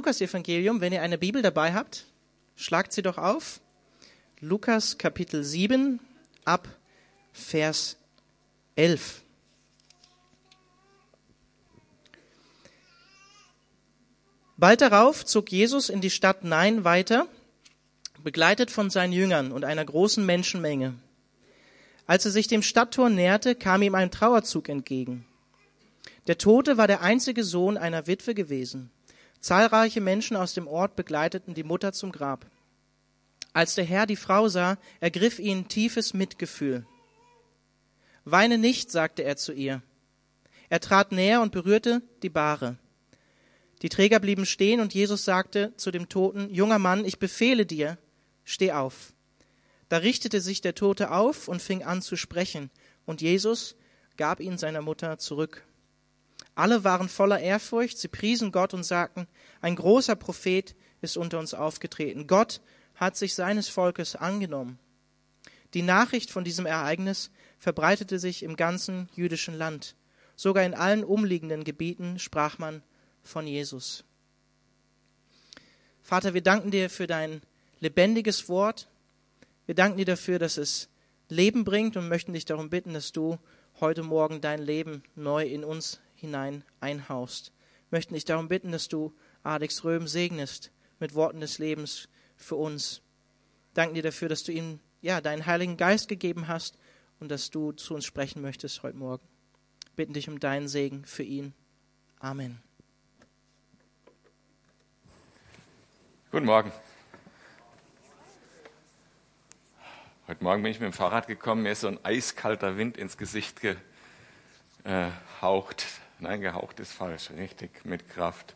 Lukas Evangelium, wenn ihr eine Bibel dabei habt, schlagt sie doch auf. Lukas Kapitel 7 ab Vers 11. Bald darauf zog Jesus in die Stadt Nein weiter, begleitet von seinen Jüngern und einer großen Menschenmenge. Als er sich dem Stadttor näherte, kam ihm ein Trauerzug entgegen. Der Tote war der einzige Sohn einer Witwe gewesen. Zahlreiche Menschen aus dem Ort begleiteten die Mutter zum Grab. Als der Herr die Frau sah, ergriff ihn tiefes Mitgefühl. Weine nicht, sagte er zu ihr. Er trat näher und berührte die Bahre. Die Träger blieben stehen und Jesus sagte zu dem Toten, junger Mann, ich befehle dir, steh auf. Da richtete sich der Tote auf und fing an zu sprechen, und Jesus gab ihn seiner Mutter zurück. Alle waren voller Ehrfurcht, sie priesen Gott und sagten, ein großer Prophet ist unter uns aufgetreten. Gott hat sich seines Volkes angenommen. Die Nachricht von diesem Ereignis verbreitete sich im ganzen jüdischen Land. Sogar in allen umliegenden Gebieten sprach man von Jesus. Vater, wir danken dir für dein lebendiges Wort. Wir danken dir dafür, dass es Leben bringt und möchten dich darum bitten, dass du heute Morgen dein Leben neu in uns hinein einhaust. Möchten dich darum bitten, dass du Alex Röhm segnest mit Worten des Lebens für uns. Danken dir dafür, dass du ihm ja deinen Heiligen Geist gegeben hast und dass du zu uns sprechen möchtest heute Morgen. Bitten dich um deinen Segen für ihn. Amen. Guten Morgen. Heute Morgen bin ich mit dem Fahrrad gekommen, mir ist so ein eiskalter Wind ins Gesicht gehaucht. Nein, gehaucht ist falsch, richtig, mit Kraft.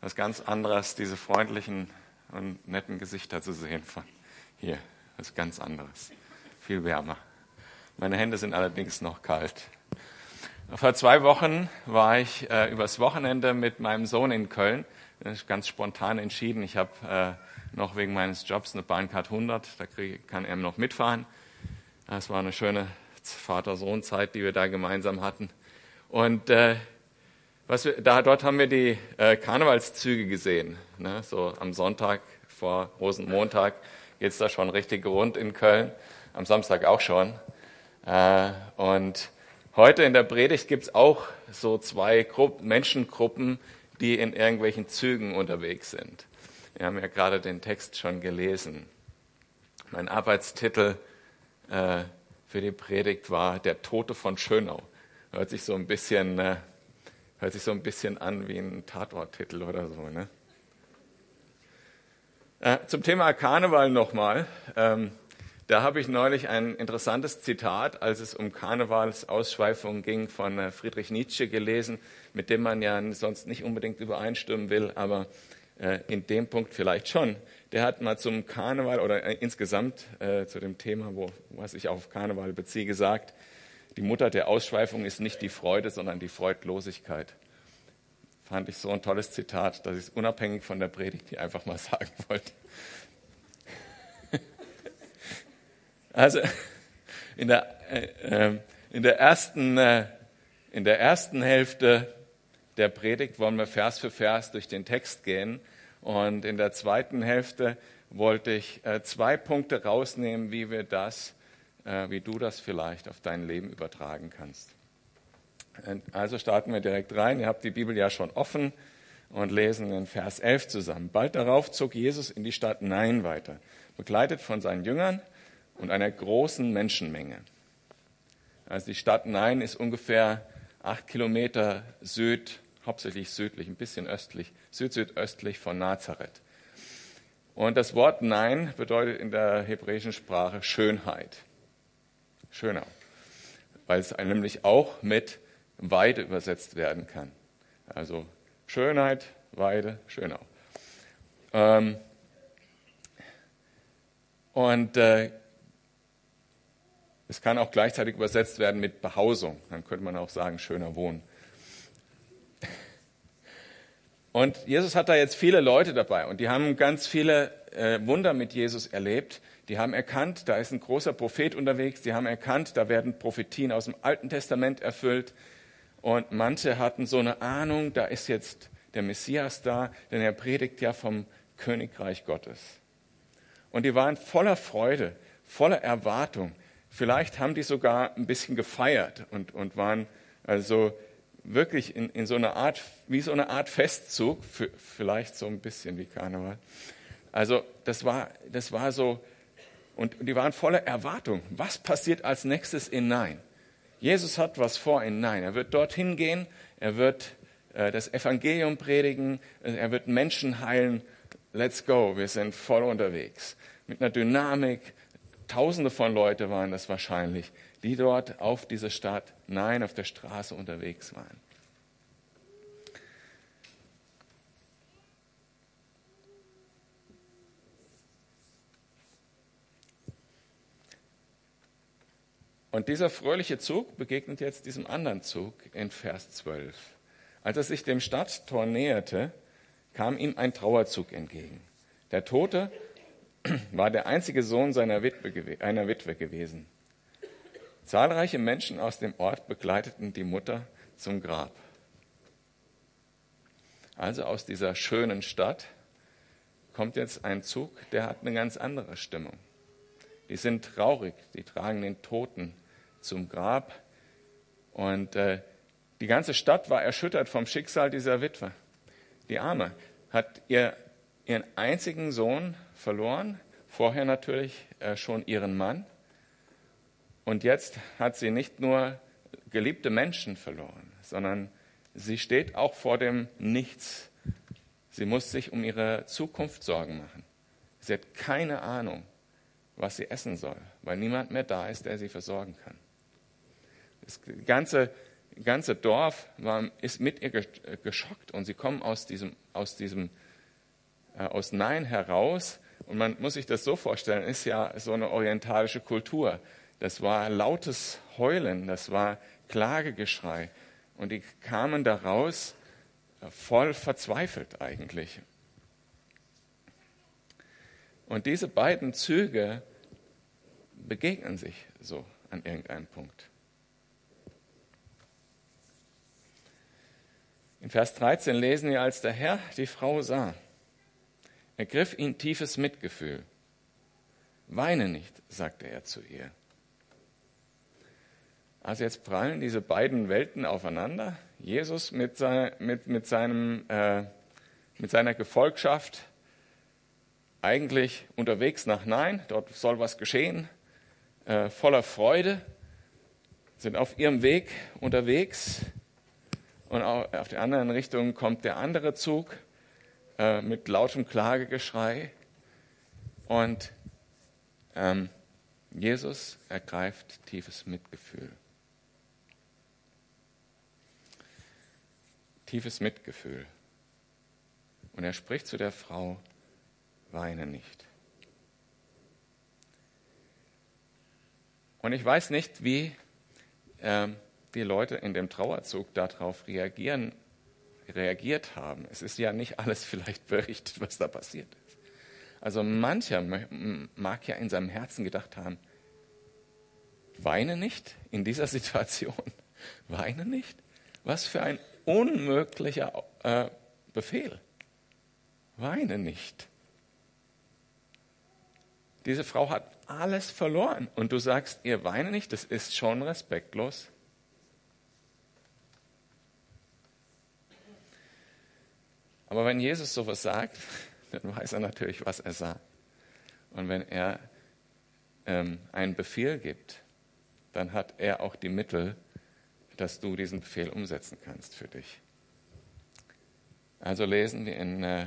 Was ganz anderes, diese freundlichen und netten Gesichter zu sehen von hier. Was ganz anderes. Viel wärmer. Meine Hände sind allerdings noch kalt. Vor zwei Wochen war ich äh, übers Wochenende mit meinem Sohn in Köln. Das ist ganz spontan entschieden. Ich habe äh, noch wegen meines Jobs eine Bahncard 100. Da krieg, kann er noch mitfahren. Das war eine schöne Vater-Sohn-Zeit, die wir da gemeinsam hatten. Und äh, was wir, da, dort haben wir die äh, Karnevalszüge gesehen. Ne? So am Sonntag vor Rosenmontag geht es da schon richtig rund in Köln. Am Samstag auch schon. Äh, und heute in der Predigt gibt es auch so zwei Gruppen, Menschengruppen, die in irgendwelchen Zügen unterwegs sind. Wir haben ja gerade den Text schon gelesen. Mein Arbeitstitel äh, für die Predigt war Der Tote von Schönau. Hört sich so ein bisschen, äh, hört sich so ein bisschen an wie ein Tatorttitel oder so. Ne? Äh, zum Thema Karneval nochmal. Ähm, da habe ich neulich ein interessantes Zitat, als es um Karnevalsausschweifungen ging, von äh, Friedrich Nietzsche gelesen, mit dem man ja sonst nicht unbedingt übereinstimmen will, aber äh, in dem Punkt vielleicht schon. Der hat mal zum Karneval oder äh, insgesamt äh, zu dem Thema, wo, was ich auf Karneval beziehe, gesagt, die Mutter der Ausschweifung ist nicht die Freude, sondern die Freudlosigkeit. Fand ich so ein tolles Zitat, dass ich es unabhängig von der Predigt hier einfach mal sagen wollte. Also in der, äh, in der, ersten, äh, in der ersten Hälfte der Predigt wollen wir Vers für Vers durch den Text gehen. Und in der zweiten Hälfte wollte ich äh, zwei Punkte rausnehmen, wie wir das äh, wie du das vielleicht auf dein Leben übertragen kannst. Also starten wir direkt rein. Ihr habt die Bibel ja schon offen und lesen in Vers 11 zusammen. Bald darauf zog Jesus in die Stadt Nein weiter, begleitet von seinen Jüngern und einer großen Menschenmenge. Also die Stadt Nein ist ungefähr acht Kilometer süd, hauptsächlich südlich, ein bisschen östlich, süd-südöstlich von Nazareth. Und das Wort Nein bedeutet in der hebräischen Sprache Schönheit schöner, weil es nämlich auch mit Weide übersetzt werden kann. Also Schönheit, Weide, Schönau. Ähm, und äh, es kann auch gleichzeitig übersetzt werden mit Behausung. Dann könnte man auch sagen, schöner Wohnen. Und Jesus hat da jetzt viele Leute dabei und die haben ganz viele äh, Wunder mit Jesus erlebt. Die haben erkannt, da ist ein großer Prophet unterwegs. Die haben erkannt, da werden Prophetien aus dem Alten Testament erfüllt. Und manche hatten so eine Ahnung, da ist jetzt der Messias da, denn er predigt ja vom Königreich Gottes. Und die waren voller Freude, voller Erwartung. Vielleicht haben die sogar ein bisschen gefeiert und, und waren also wirklich in, in so einer Art, wie so eine Art Festzug, für, vielleicht so ein bisschen wie Karneval. Also das war, das war so, und die waren voller Erwartung. Was passiert als nächstes in Nein? Jesus hat was vor in Nein. Er wird dorthin gehen, er wird äh, das Evangelium predigen, er wird Menschen heilen. Let's go, wir sind voll unterwegs. Mit einer Dynamik, tausende von Leuten waren das wahrscheinlich, die dort auf dieser Stadt, nein, auf der Straße unterwegs waren. Und dieser fröhliche Zug begegnet jetzt diesem anderen Zug in Vers 12. Als er sich dem Stadttor näherte, kam ihm ein Trauerzug entgegen. Der Tote war der einzige Sohn seiner Witwe, einer Witwe gewesen. Zahlreiche Menschen aus dem Ort begleiteten die Mutter zum Grab. Also aus dieser schönen Stadt kommt jetzt ein Zug, der hat eine ganz andere Stimmung. Die sind traurig, die tragen den Toten zum Grab. Und äh, die ganze Stadt war erschüttert vom Schicksal dieser Witwe. Die Arme hat ihr, ihren einzigen Sohn verloren, vorher natürlich äh, schon ihren Mann. Und jetzt hat sie nicht nur geliebte Menschen verloren, sondern sie steht auch vor dem Nichts. Sie muss sich um ihre Zukunft Sorgen machen. Sie hat keine Ahnung, was sie essen soll, weil niemand mehr da ist, der sie versorgen kann. Das ganze, ganze Dorf war, ist mit ihr geschockt und sie kommen aus diesem, aus diesem, äh, aus Nein heraus. Und man muss sich das so vorstellen, ist ja so eine orientalische Kultur. Das war lautes Heulen, das war Klagegeschrei. Und die kamen daraus äh, voll verzweifelt eigentlich. Und diese beiden Züge begegnen sich so an irgendeinem Punkt. In Vers 13 lesen wir, als der Herr die Frau sah, ergriff ihn tiefes Mitgefühl. Weine nicht, sagte er zu ihr. Also jetzt prallen diese beiden Welten aufeinander. Jesus mit, sein, mit, mit, seinem, äh, mit seiner Gefolgschaft eigentlich unterwegs nach Nein, dort soll was geschehen, äh, voller Freude, sind auf ihrem Weg unterwegs und auf der anderen Richtung kommt der andere Zug äh, mit lautem Klagegeschrei. Und ähm, Jesus ergreift tiefes Mitgefühl. Tiefes Mitgefühl. Und er spricht zu der Frau, weine nicht. Und ich weiß nicht, wie ähm, die Leute in dem Trauerzug darauf reagieren, reagiert haben. Es ist ja nicht alles vielleicht berichtet, was da passiert ist. Also mancher mag ja in seinem Herzen gedacht haben, weine nicht in dieser Situation, weine nicht. Was für ein unmöglicher äh, Befehl. Weine nicht. Diese Frau hat alles verloren und du sagst ihr weine nicht, das ist schon respektlos Aber wenn Jesus sowas sagt, dann weiß er natürlich, was er sagt. Und wenn er ähm, einen Befehl gibt, dann hat er auch die Mittel, dass du diesen Befehl umsetzen kannst für dich. Also lesen wir in äh,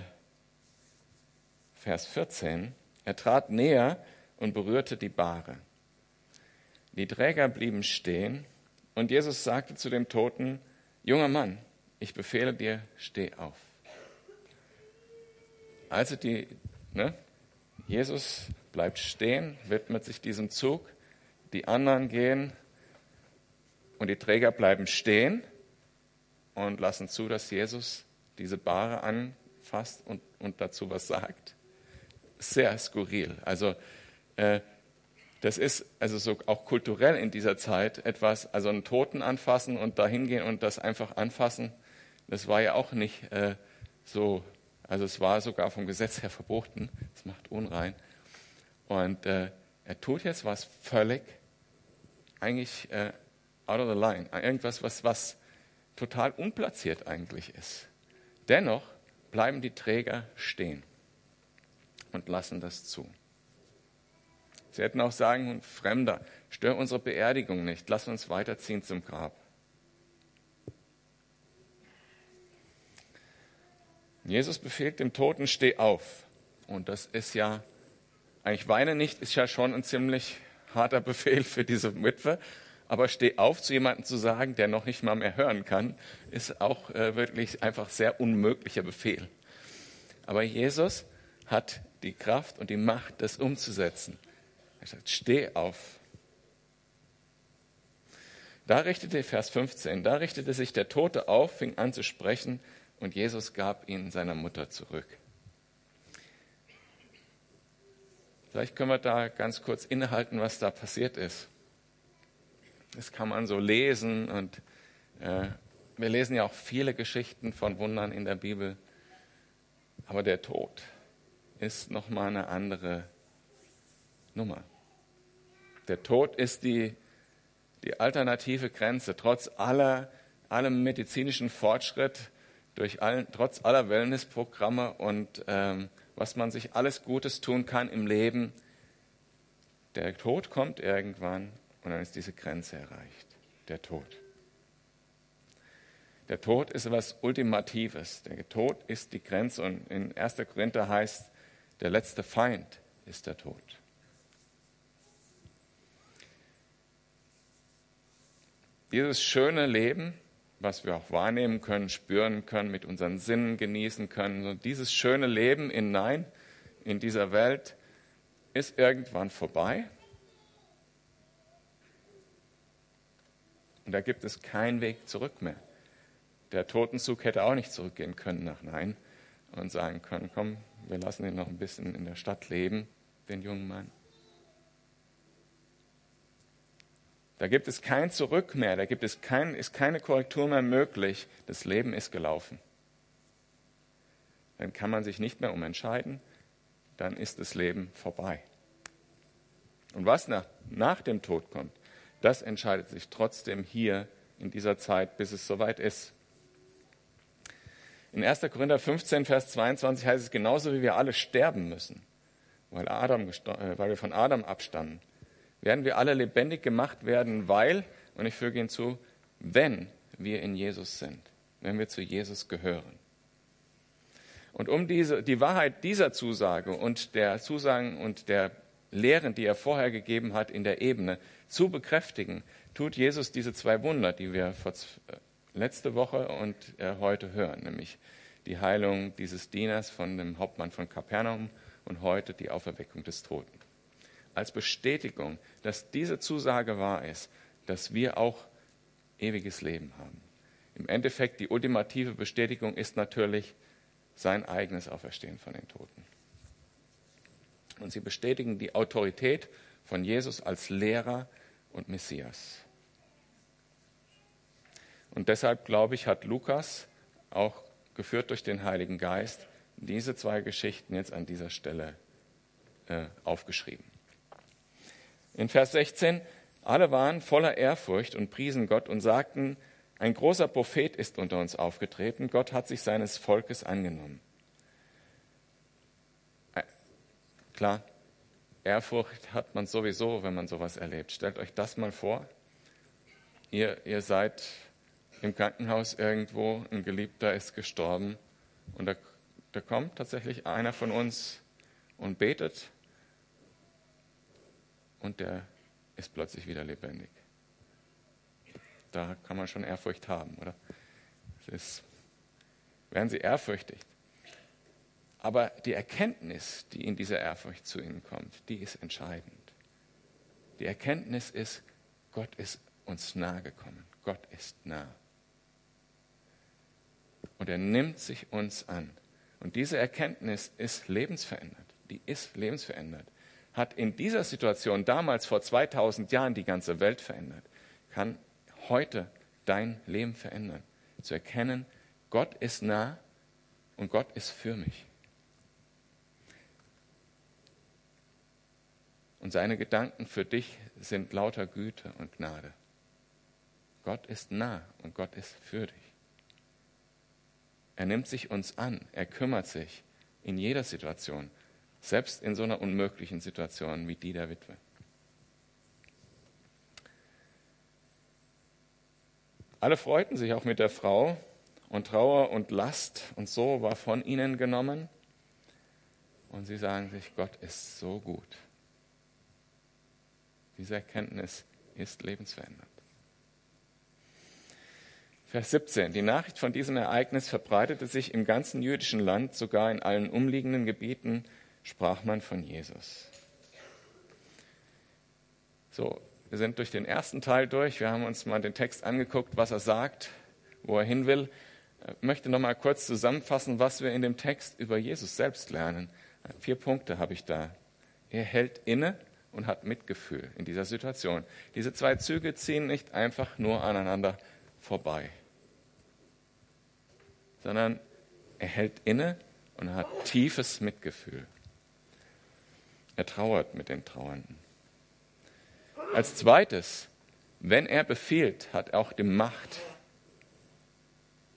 Vers 14, er trat näher und berührte die Bahre. Die Träger blieben stehen und Jesus sagte zu dem Toten, junger Mann, ich befehle dir, steh auf. Also die, ne, Jesus bleibt stehen, widmet sich diesem Zug, die anderen gehen und die Träger bleiben stehen und lassen zu, dass Jesus diese Bahre anfasst und, und dazu was sagt. Sehr skurril. Also äh, das ist also so auch kulturell in dieser Zeit etwas, also einen Toten anfassen und dahin gehen und das einfach anfassen, das war ja auch nicht äh, so, also es war sogar vom Gesetz her verboten, es macht unrein. Und äh, er tut jetzt was völlig, eigentlich äh, out of the line, irgendwas, was, was total unplatziert eigentlich ist. Dennoch bleiben die Träger stehen und lassen das zu. Sie hätten auch sagen, Fremder, stör unsere Beerdigung nicht, lass uns weiterziehen zum Grab. Jesus befiehlt dem Toten, steh auf. Und das ist ja, eigentlich weine nicht, ist ja schon ein ziemlich harter Befehl für diese Witwe. Aber steh auf zu jemandem zu sagen, der noch nicht mal mehr hören kann, ist auch äh, wirklich einfach sehr unmöglicher Befehl. Aber Jesus hat die Kraft und die Macht, das umzusetzen. Er sagt, steh auf. Da richtete, Vers 15, da richtete sich der Tote auf, fing an zu sprechen und Jesus gab ihn seiner Mutter zurück. Vielleicht können wir da ganz kurz innehalten, was da passiert ist. Das kann man so lesen und äh, wir lesen ja auch viele Geschichten von Wundern in der Bibel. Aber der Tod ist nochmal eine andere Nummer. Der Tod ist die, die alternative Grenze. Trotz aller, allem medizinischen Fortschritt durch allen, trotz aller Wellnessprogramme und ähm, was man sich alles Gutes tun kann im Leben, der Tod kommt irgendwann und dann ist diese Grenze erreicht. Der Tod. Der Tod ist etwas Ultimatives. Der Tod ist die Grenze und in 1. Korinther heißt, der letzte Feind ist der Tod. Dieses schöne Leben was wir auch wahrnehmen können, spüren können, mit unseren Sinnen genießen können. Und dieses schöne Leben in Nein, in dieser Welt, ist irgendwann vorbei. Und da gibt es keinen Weg zurück mehr. Der Totenzug hätte auch nicht zurückgehen können nach Nein und sagen können, komm, wir lassen ihn noch ein bisschen in der Stadt leben, den jungen Mann. Da gibt es kein Zurück mehr, da gibt es kein, ist keine Korrektur mehr möglich. Das Leben ist gelaufen. Dann kann man sich nicht mehr umentscheiden, dann ist das Leben vorbei. Und was nach, nach dem Tod kommt, das entscheidet sich trotzdem hier in dieser Zeit, bis es soweit ist. In 1. Korinther 15, Vers 22 heißt es genauso, wie wir alle sterben müssen, weil, Adam, äh, weil wir von Adam abstammen werden wir alle lebendig gemacht werden, weil, und ich füge hinzu, wenn wir in Jesus sind, wenn wir zu Jesus gehören. Und um diese, die Wahrheit dieser Zusage und der Zusagen und der Lehren, die er vorher gegeben hat in der Ebene, zu bekräftigen, tut Jesus diese zwei Wunder, die wir vor, äh, letzte Woche und äh, heute hören, nämlich die Heilung dieses Dieners von dem Hauptmann von Kapernaum und heute die Auferweckung des Toten als Bestätigung, dass diese Zusage wahr ist, dass wir auch ewiges Leben haben. Im Endeffekt die ultimative Bestätigung ist natürlich sein eigenes Auferstehen von den Toten. Und sie bestätigen die Autorität von Jesus als Lehrer und Messias. Und deshalb, glaube ich, hat Lukas auch geführt durch den Heiligen Geist diese zwei Geschichten jetzt an dieser Stelle äh, aufgeschrieben. In Vers 16, alle waren voller Ehrfurcht und priesen Gott und sagten, ein großer Prophet ist unter uns aufgetreten, Gott hat sich seines Volkes angenommen. Klar, Ehrfurcht hat man sowieso, wenn man sowas erlebt. Stellt euch das mal vor. Ihr, ihr seid im Krankenhaus irgendwo, ein Geliebter ist gestorben und da, da kommt tatsächlich einer von uns und betet und der ist plötzlich wieder lebendig. Da kann man schon Ehrfurcht haben, oder? Ist, werden Sie ehrfürchtig. Aber die Erkenntnis, die in dieser Ehrfurcht zu Ihnen kommt, die ist entscheidend. Die Erkenntnis ist, Gott ist uns nahe gekommen. Gott ist nah. Und er nimmt sich uns an. Und diese Erkenntnis ist lebensverändert. Die ist lebensverändert hat in dieser Situation damals vor 2000 Jahren die ganze Welt verändert, kann heute dein Leben verändern. Zu erkennen, Gott ist nah und Gott ist für mich. Und seine Gedanken für dich sind lauter Güte und Gnade. Gott ist nah und Gott ist für dich. Er nimmt sich uns an, er kümmert sich in jeder Situation, selbst in so einer unmöglichen Situation wie die der Witwe. Alle freuten sich auch mit der Frau und Trauer und Last und so war von ihnen genommen. Und sie sagen sich, Gott ist so gut. Diese Erkenntnis ist lebensverändernd. Vers 17. Die Nachricht von diesem Ereignis verbreitete sich im ganzen jüdischen Land, sogar in allen umliegenden Gebieten sprach man von Jesus. So, wir sind durch den ersten Teil durch. Wir haben uns mal den Text angeguckt, was er sagt, wo er hin will. Ich möchte noch mal kurz zusammenfassen, was wir in dem Text über Jesus selbst lernen. Vier Punkte habe ich da. Er hält inne und hat Mitgefühl in dieser Situation. Diese zwei Züge ziehen nicht einfach nur aneinander vorbei, sondern er hält inne und hat tiefes Mitgefühl. Er trauert mit den Trauernden. Als zweites, wenn er befiehlt, hat er auch die Macht,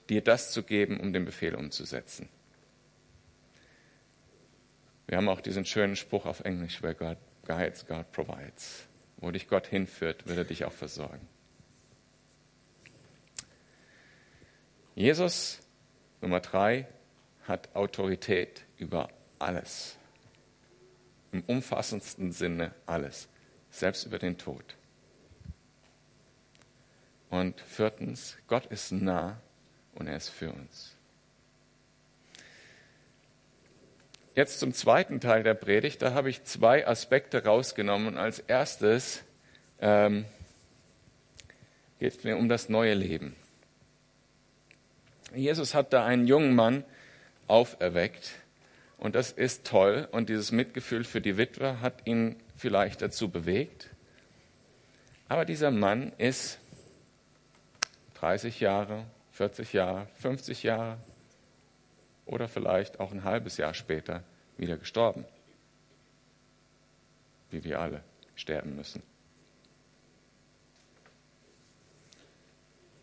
dir das zu geben, um den Befehl umzusetzen. Wir haben auch diesen schönen Spruch auf Englisch, where God guides, God provides. Wo dich Gott hinführt, wird er dich auch versorgen. Jesus, Nummer drei, hat Autorität über alles. Im umfassendsten Sinne alles, selbst über den Tod. Und viertens, Gott ist nah und er ist für uns. Jetzt zum zweiten Teil der Predigt. Da habe ich zwei Aspekte rausgenommen. Als erstes ähm, geht es mir um das neue Leben. Jesus hat da einen jungen Mann auferweckt und das ist toll und dieses Mitgefühl für die Witwe hat ihn vielleicht dazu bewegt. Aber dieser Mann ist 30 Jahre, 40 Jahre, 50 Jahre oder vielleicht auch ein halbes Jahr später wieder gestorben. Wie wir alle sterben müssen.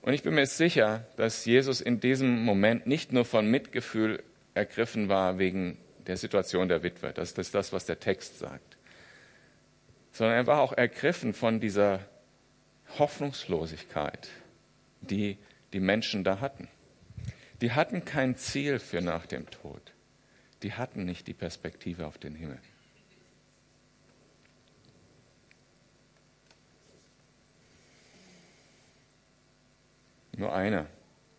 Und ich bin mir sicher, dass Jesus in diesem Moment nicht nur von Mitgefühl ergriffen war wegen der Situation der Witwe. Das ist das, was der Text sagt. Sondern er war auch ergriffen von dieser Hoffnungslosigkeit, die die Menschen da hatten. Die hatten kein Ziel für nach dem Tod. Die hatten nicht die Perspektive auf den Himmel. Nur einer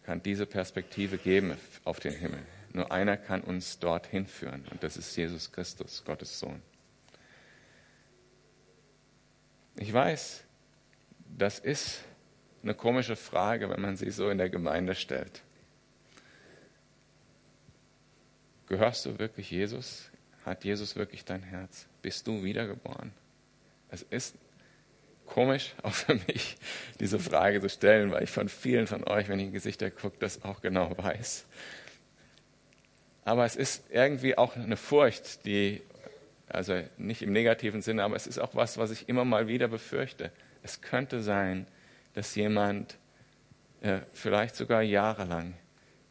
kann diese Perspektive geben auf den Himmel. Nur einer kann uns dorthin führen und das ist Jesus Christus, Gottes Sohn. Ich weiß, das ist eine komische Frage, wenn man sie so in der Gemeinde stellt. Gehörst du wirklich Jesus? Hat Jesus wirklich dein Herz? Bist du wiedergeboren? Es ist komisch, auch für mich, diese Frage zu stellen, weil ich von vielen von euch, wenn ich in Gesichter gucke, das auch genau weiß. Aber es ist irgendwie auch eine Furcht, die, also nicht im negativen Sinne, aber es ist auch was, was ich immer mal wieder befürchte. Es könnte sein, dass jemand äh, vielleicht sogar jahrelang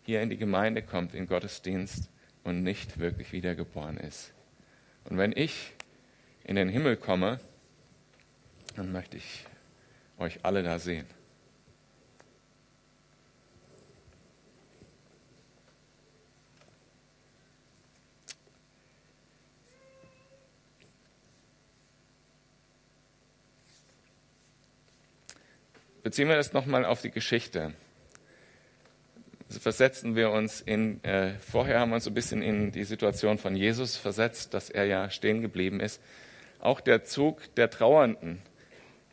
hier in die Gemeinde kommt, in Gottesdienst und nicht wirklich wiedergeboren ist. Und wenn ich in den Himmel komme, dann möchte ich euch alle da sehen. Beziehen wir das nochmal auf die Geschichte. Versetzen wir uns in, äh, vorher haben wir uns so ein bisschen in die Situation von Jesus versetzt, dass er ja stehen geblieben ist. Auch der Zug der Trauernden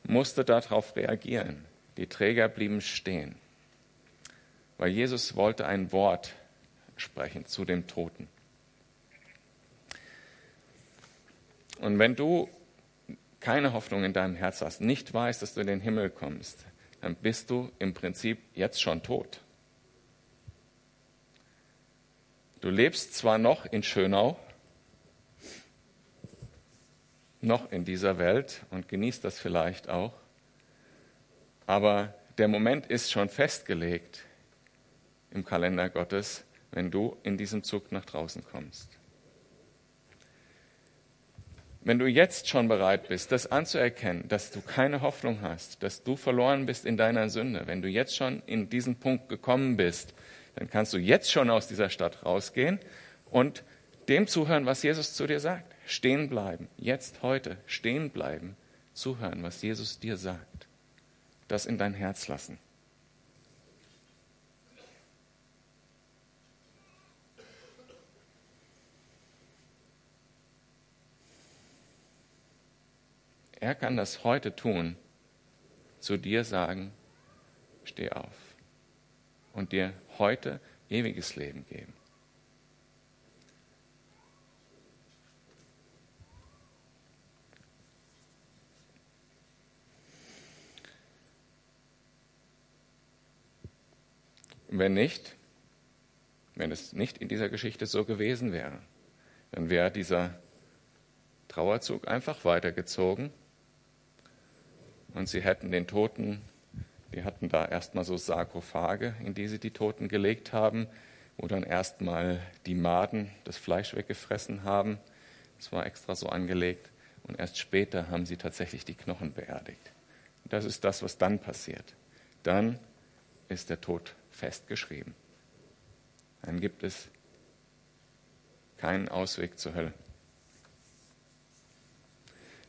musste darauf reagieren. Die Träger blieben stehen, weil Jesus wollte ein Wort sprechen zu dem Toten. Und wenn du keine Hoffnung in deinem Herz hast, nicht weißt, dass du in den Himmel kommst, dann bist du im Prinzip jetzt schon tot. Du lebst zwar noch in Schönau, noch in dieser Welt und genießt das vielleicht auch, aber der Moment ist schon festgelegt im Kalender Gottes, wenn du in diesem Zug nach draußen kommst. Wenn du jetzt schon bereit bist, das anzuerkennen, dass du keine Hoffnung hast, dass du verloren bist in deiner Sünde, wenn du jetzt schon in diesen Punkt gekommen bist, dann kannst du jetzt schon aus dieser Stadt rausgehen und dem zuhören, was Jesus zu dir sagt. Stehen bleiben, jetzt, heute, stehen bleiben, zuhören, was Jesus dir sagt. Das in dein Herz lassen. Er kann das heute tun, zu dir sagen, steh auf und dir heute ewiges Leben geben. Wenn nicht, wenn es nicht in dieser Geschichte so gewesen wäre, dann wäre dieser Trauerzug einfach weitergezogen und sie hätten den Toten, die hatten da erstmal so Sarkophage, in die sie die Toten gelegt haben, wo dann erstmal die Maden das Fleisch weggefressen haben. Das war extra so angelegt. Und erst später haben sie tatsächlich die Knochen beerdigt. Das ist das, was dann passiert. Dann ist der Tod festgeschrieben. Dann gibt es keinen Ausweg zur Hölle.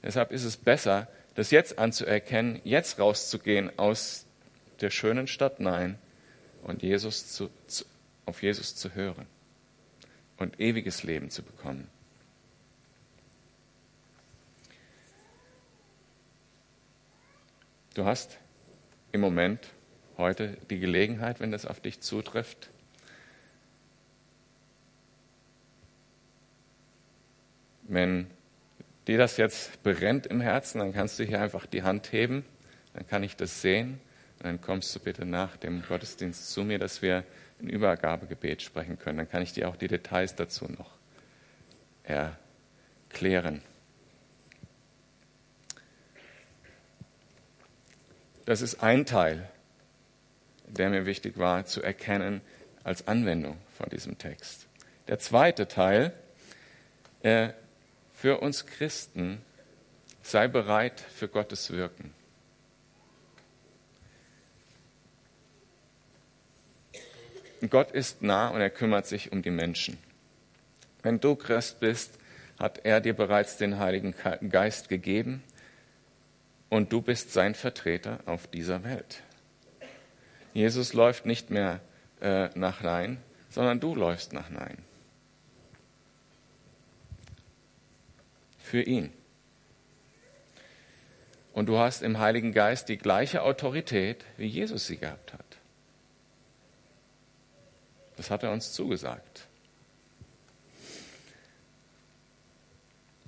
Deshalb ist es besser, das jetzt anzuerkennen, jetzt rauszugehen aus der schönen Stadt Nein und Jesus zu, zu, auf Jesus zu hören und ewiges Leben zu bekommen. Du hast im Moment heute die Gelegenheit, wenn das auf dich zutrifft, wenn dir das jetzt brennt im Herzen, dann kannst du hier einfach die Hand heben, dann kann ich das sehen und dann kommst du bitte nach dem Gottesdienst zu mir, dass wir ein Übergabegebet sprechen können. Dann kann ich dir auch die Details dazu noch erklären. Das ist ein Teil, der mir wichtig war zu erkennen als Anwendung von diesem Text. Der zweite Teil, äh, für uns Christen, sei bereit für Gottes Wirken. Gott ist nah und er kümmert sich um die Menschen. Wenn du Christ bist, hat er dir bereits den Heiligen Geist gegeben und du bist sein Vertreter auf dieser Welt. Jesus läuft nicht mehr äh, nach Nein, sondern du läufst nach Nein. Für ihn. Und du hast im Heiligen Geist die gleiche Autorität, wie Jesus sie gehabt hat. Das hat er uns zugesagt.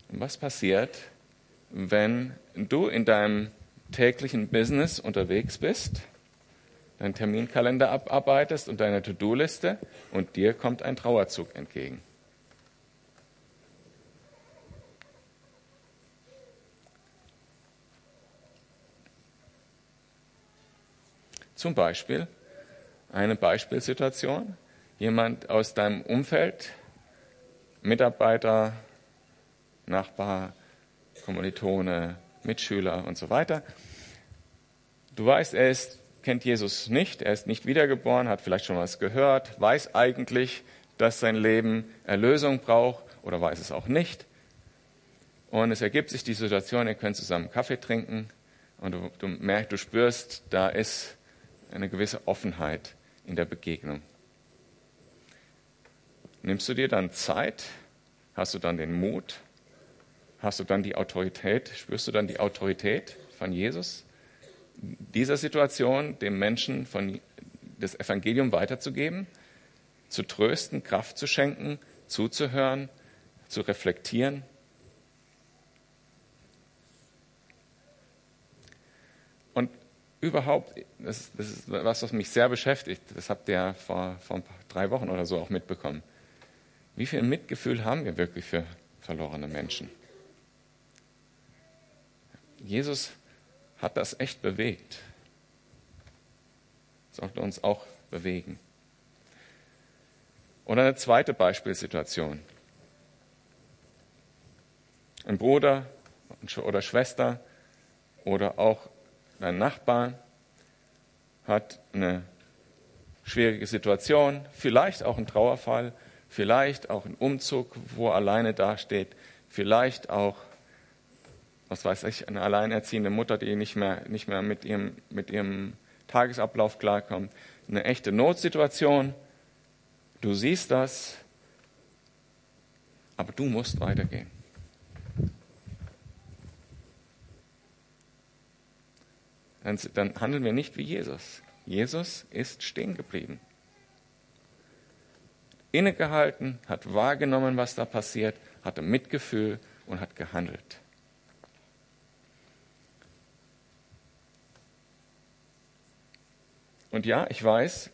Und was passiert, wenn du in deinem täglichen Business unterwegs bist, deinen Terminkalender abarbeitest und deine To-Do-Liste und dir kommt ein Trauerzug entgegen? Zum Beispiel eine Beispielsituation, jemand aus deinem Umfeld, Mitarbeiter, Nachbar, Kommilitone, Mitschüler und so weiter. Du weißt, er ist, kennt Jesus nicht, er ist nicht wiedergeboren, hat vielleicht schon was gehört, weiß eigentlich, dass sein Leben Erlösung braucht oder weiß es auch nicht. Und es ergibt sich die Situation, ihr könnt zusammen Kaffee trinken und du, du merkst, du spürst, da ist eine gewisse Offenheit in der Begegnung. Nimmst du dir dann Zeit? Hast du dann den Mut? Hast du dann die Autorität? Spürst du dann die Autorität von Jesus? Dieser Situation dem Menschen von das Evangelium weiterzugeben, zu trösten, Kraft zu schenken, zuzuhören, zu reflektieren überhaupt, das, das, ist was, was mich sehr beschäftigt, das habt ihr vor, vor drei Wochen oder so auch mitbekommen. Wie viel Mitgefühl haben wir wirklich für verlorene Menschen? Jesus hat das echt bewegt. Sollte uns auch bewegen. Oder eine zweite Beispielsituation. Ein Bruder oder Schwester oder auch ein Nachbar hat eine schwierige Situation, vielleicht auch ein Trauerfall, vielleicht auch ein Umzug, wo er alleine dasteht, vielleicht auch, was weiß ich, eine alleinerziehende Mutter, die nicht mehr, nicht mehr mit, ihrem, mit ihrem Tagesablauf klarkommt, eine echte Notsituation. Du siehst das, aber du musst weitergehen. Dann, dann handeln wir nicht wie Jesus. Jesus ist stehen geblieben. Innegehalten, hat wahrgenommen, was da passiert, hatte Mitgefühl und hat gehandelt. Und ja, ich weiß,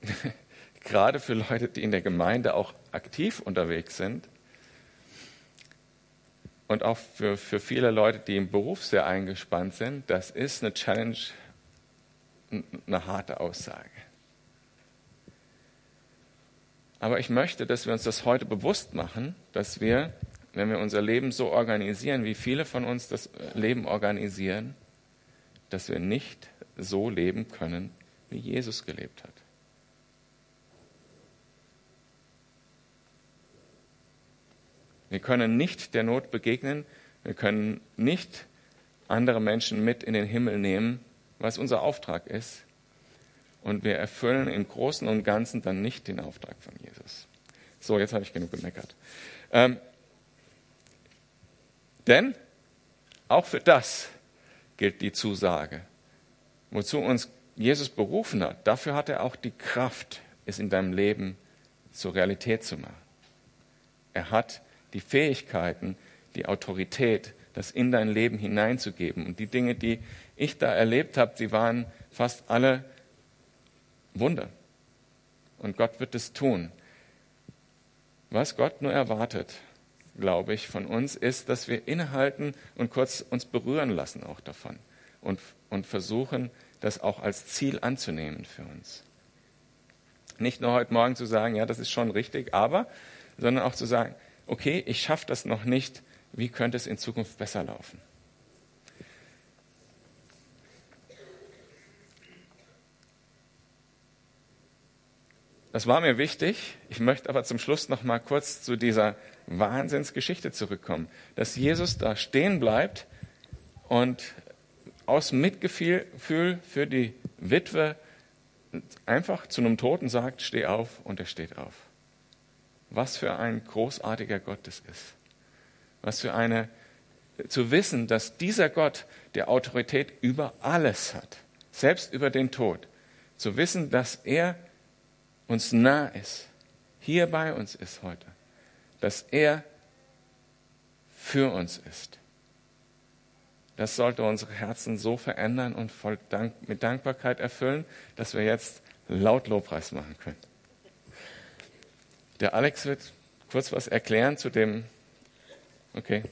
gerade für Leute, die in der Gemeinde auch aktiv unterwegs sind und auch für, für viele Leute, die im Beruf sehr eingespannt sind, das ist eine Challenge, eine harte Aussage. Aber ich möchte, dass wir uns das heute bewusst machen, dass wir, wenn wir unser Leben so organisieren, wie viele von uns das Leben organisieren, dass wir nicht so leben können, wie Jesus gelebt hat. Wir können nicht der Not begegnen, wir können nicht andere Menschen mit in den Himmel nehmen, was unser Auftrag ist. Und wir erfüllen im Großen und Ganzen dann nicht den Auftrag von Jesus. So, jetzt habe ich genug gemeckert. Ähm, denn auch für das gilt die Zusage. Wozu uns Jesus berufen hat, dafür hat er auch die Kraft, es in deinem Leben zur Realität zu machen. Er hat die Fähigkeiten, die Autorität, das in dein Leben hineinzugeben. Und die Dinge, die ich da erlebt habe, die waren fast alle Wunder. Und Gott wird es tun. Was Gott nur erwartet, glaube ich, von uns ist, dass wir innehalten und kurz uns berühren lassen auch davon und, und versuchen, das auch als Ziel anzunehmen für uns. Nicht nur heute Morgen zu sagen, ja, das ist schon richtig, aber, sondern auch zu sagen, okay, ich schaffe das noch nicht, wie könnte es in Zukunft besser laufen? Das war mir wichtig. Ich möchte aber zum Schluss noch mal kurz zu dieser Wahnsinnsgeschichte zurückkommen, dass Jesus da stehen bleibt und aus Mitgefühl für die Witwe einfach zu einem Toten sagt, steh auf und er steht auf. Was für ein großartiger Gott das ist. Was für eine, zu wissen, dass dieser Gott der Autorität über alles hat, selbst über den Tod. Zu wissen, dass er uns nah ist, hier bei uns ist heute, dass er für uns ist. Das sollte unsere Herzen so verändern und voll Dank, mit Dankbarkeit erfüllen, dass wir jetzt laut Lobpreis machen können. Der Alex wird kurz was erklären zu dem. Okay.